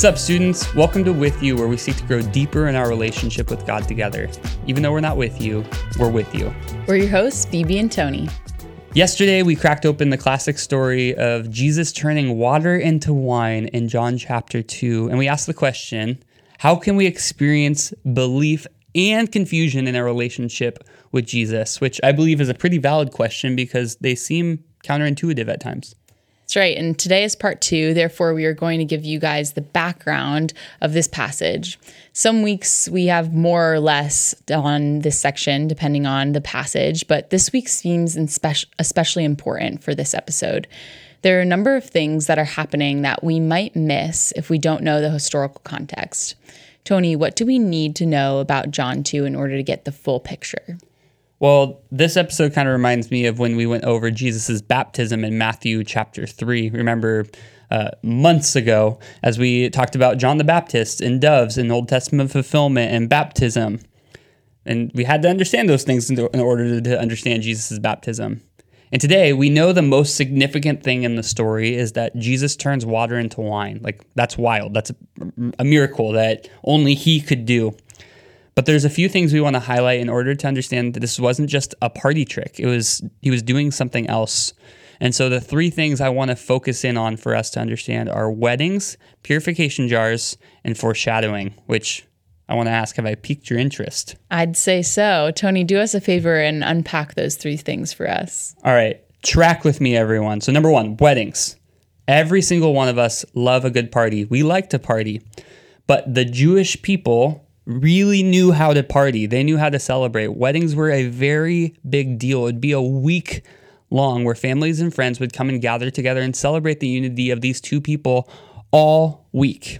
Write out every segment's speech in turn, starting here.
What's up, students? Welcome to With You, where we seek to grow deeper in our relationship with God together. Even though we're not with you, we're with you. We're your hosts, Phoebe and Tony. Yesterday, we cracked open the classic story of Jesus turning water into wine in John chapter 2, and we asked the question how can we experience belief and confusion in our relationship with Jesus? Which I believe is a pretty valid question because they seem counterintuitive at times. That's right. And today is part two. Therefore, we are going to give you guys the background of this passage. Some weeks we have more or less on this section, depending on the passage, but this week seems especially important for this episode. There are a number of things that are happening that we might miss if we don't know the historical context. Tony, what do we need to know about John 2 in order to get the full picture? Well, this episode kind of reminds me of when we went over Jesus' baptism in Matthew chapter 3. Remember uh, months ago as we talked about John the Baptist and doves and Old Testament fulfillment and baptism. And we had to understand those things in order to understand Jesus' baptism. And today we know the most significant thing in the story is that Jesus turns water into wine. Like, that's wild. That's a, a miracle that only he could do. But there's a few things we want to highlight in order to understand that this wasn't just a party trick. It was he was doing something else. And so the three things I want to focus in on for us to understand are weddings, purification jars, and foreshadowing, which I want to ask have I piqued your interest? I'd say so. Tony, do us a favor and unpack those three things for us. All right. Track with me everyone. So number 1, weddings. Every single one of us love a good party. We like to party. But the Jewish people really knew how to party. They knew how to celebrate. Weddings were a very big deal. It'd be a week long where families and friends would come and gather together and celebrate the unity of these two people all week.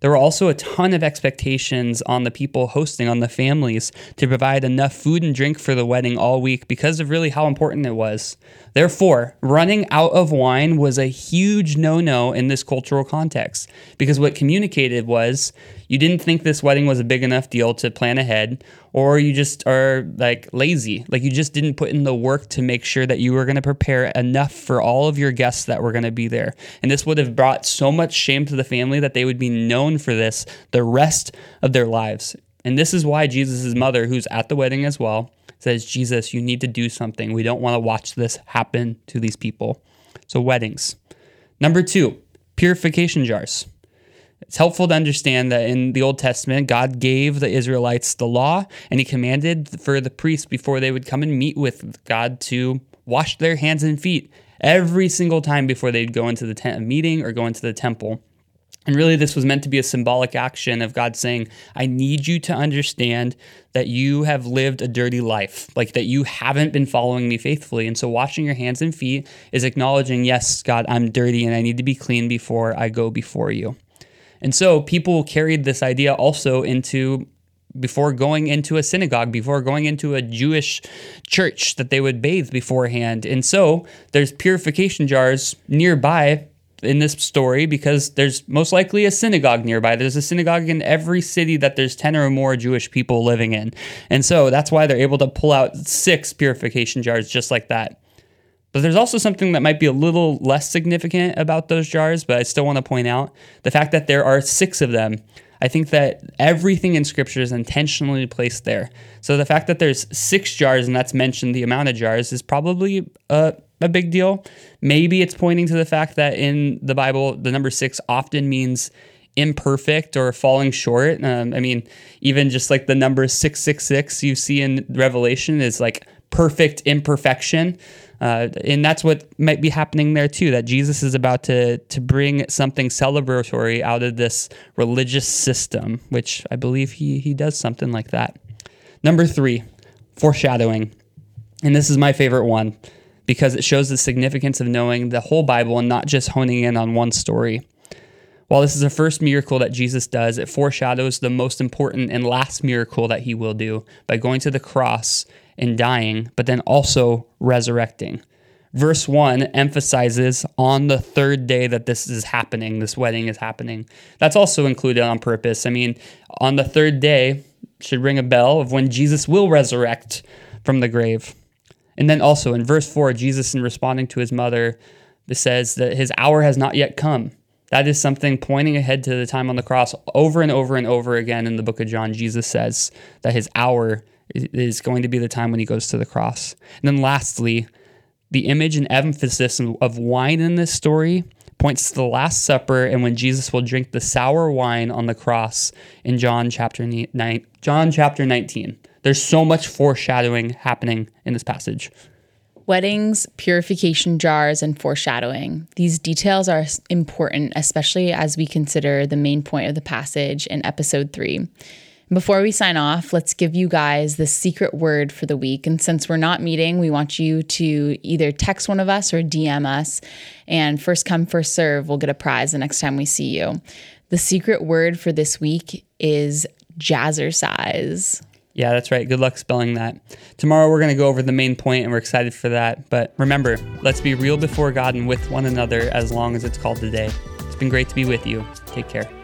There were also a ton of expectations on the people hosting, on the families, to provide enough food and drink for the wedding all week because of really how important it was. Therefore, running out of wine was a huge no no in this cultural context because what communicated was you didn't think this wedding was a big enough deal to plan ahead, or you just are like lazy. Like you just didn't put in the work to make sure that you were going to prepare enough for all of your guests that were going to be there. And this would have brought so much shame to the family that they would be known for this the rest of their lives. And this is why Jesus' mother, who's at the wedding as well, says, Jesus, you need to do something. We don't want to watch this happen to these people. So, weddings. Number two, purification jars. It's helpful to understand that in the Old Testament, God gave the Israelites the law and He commanded for the priests before they would come and meet with God to wash their hands and feet every single time before they'd go into the tent of meeting or go into the temple. And really, this was meant to be a symbolic action of God saying, I need you to understand that you have lived a dirty life, like that you haven't been following me faithfully. And so, washing your hands and feet is acknowledging, yes, God, I'm dirty and I need to be clean before I go before you. And so, people carried this idea also into before going into a synagogue, before going into a Jewish church, that they would bathe beforehand. And so, there's purification jars nearby in this story because there's most likely a synagogue nearby. There's a synagogue in every city that there's 10 or more Jewish people living in. And so that's why they're able to pull out six purification jars just like that. But there's also something that might be a little less significant about those jars, but I still want to point out the fact that there are six of them. I think that everything in scripture is intentionally placed there. So the fact that there's six jars and that's mentioned the amount of jars is probably a a big deal. Maybe it's pointing to the fact that in the Bible, the number six often means imperfect or falling short. Um, I mean, even just like the number 666 you see in Revelation is like perfect imperfection. Uh, and that's what might be happening there too. That Jesus is about to to bring something celebratory out of this religious system, which I believe he he does something like that. Number three, foreshadowing, and this is my favorite one because it shows the significance of knowing the whole Bible and not just honing in on one story. While this is the first miracle that Jesus does, it foreshadows the most important and last miracle that he will do by going to the cross and dying, but then also resurrecting. Verse 1 emphasizes on the third day that this is happening, this wedding is happening. That's also included on purpose. I mean, on the third day should ring a bell of when Jesus will resurrect from the grave. And then also in verse 4, Jesus, in responding to his mother, says that his hour has not yet come. That is something pointing ahead to the time on the cross over and over and over again in the book of John. Jesus says that his hour is going to be the time when he goes to the cross. And then lastly, the image and emphasis of wine in this story points to the Last Supper and when Jesus will drink the sour wine on the cross in John chapter 9, John chapter 19. There's so much foreshadowing happening in this passage. Weddings, purification jars, and foreshadowing. These details are important, especially as we consider the main point of the passage in episode three. Before we sign off, let's give you guys the secret word for the week. And since we're not meeting, we want you to either text one of us or DM us. And first come, first serve, we'll get a prize the next time we see you. The secret word for this week is jazzercise. Yeah, that's right. Good luck spelling that. Tomorrow we're going to go over the main point and we're excited for that. But remember, let's be real before God and with one another as long as it's called today. It's been great to be with you. Take care.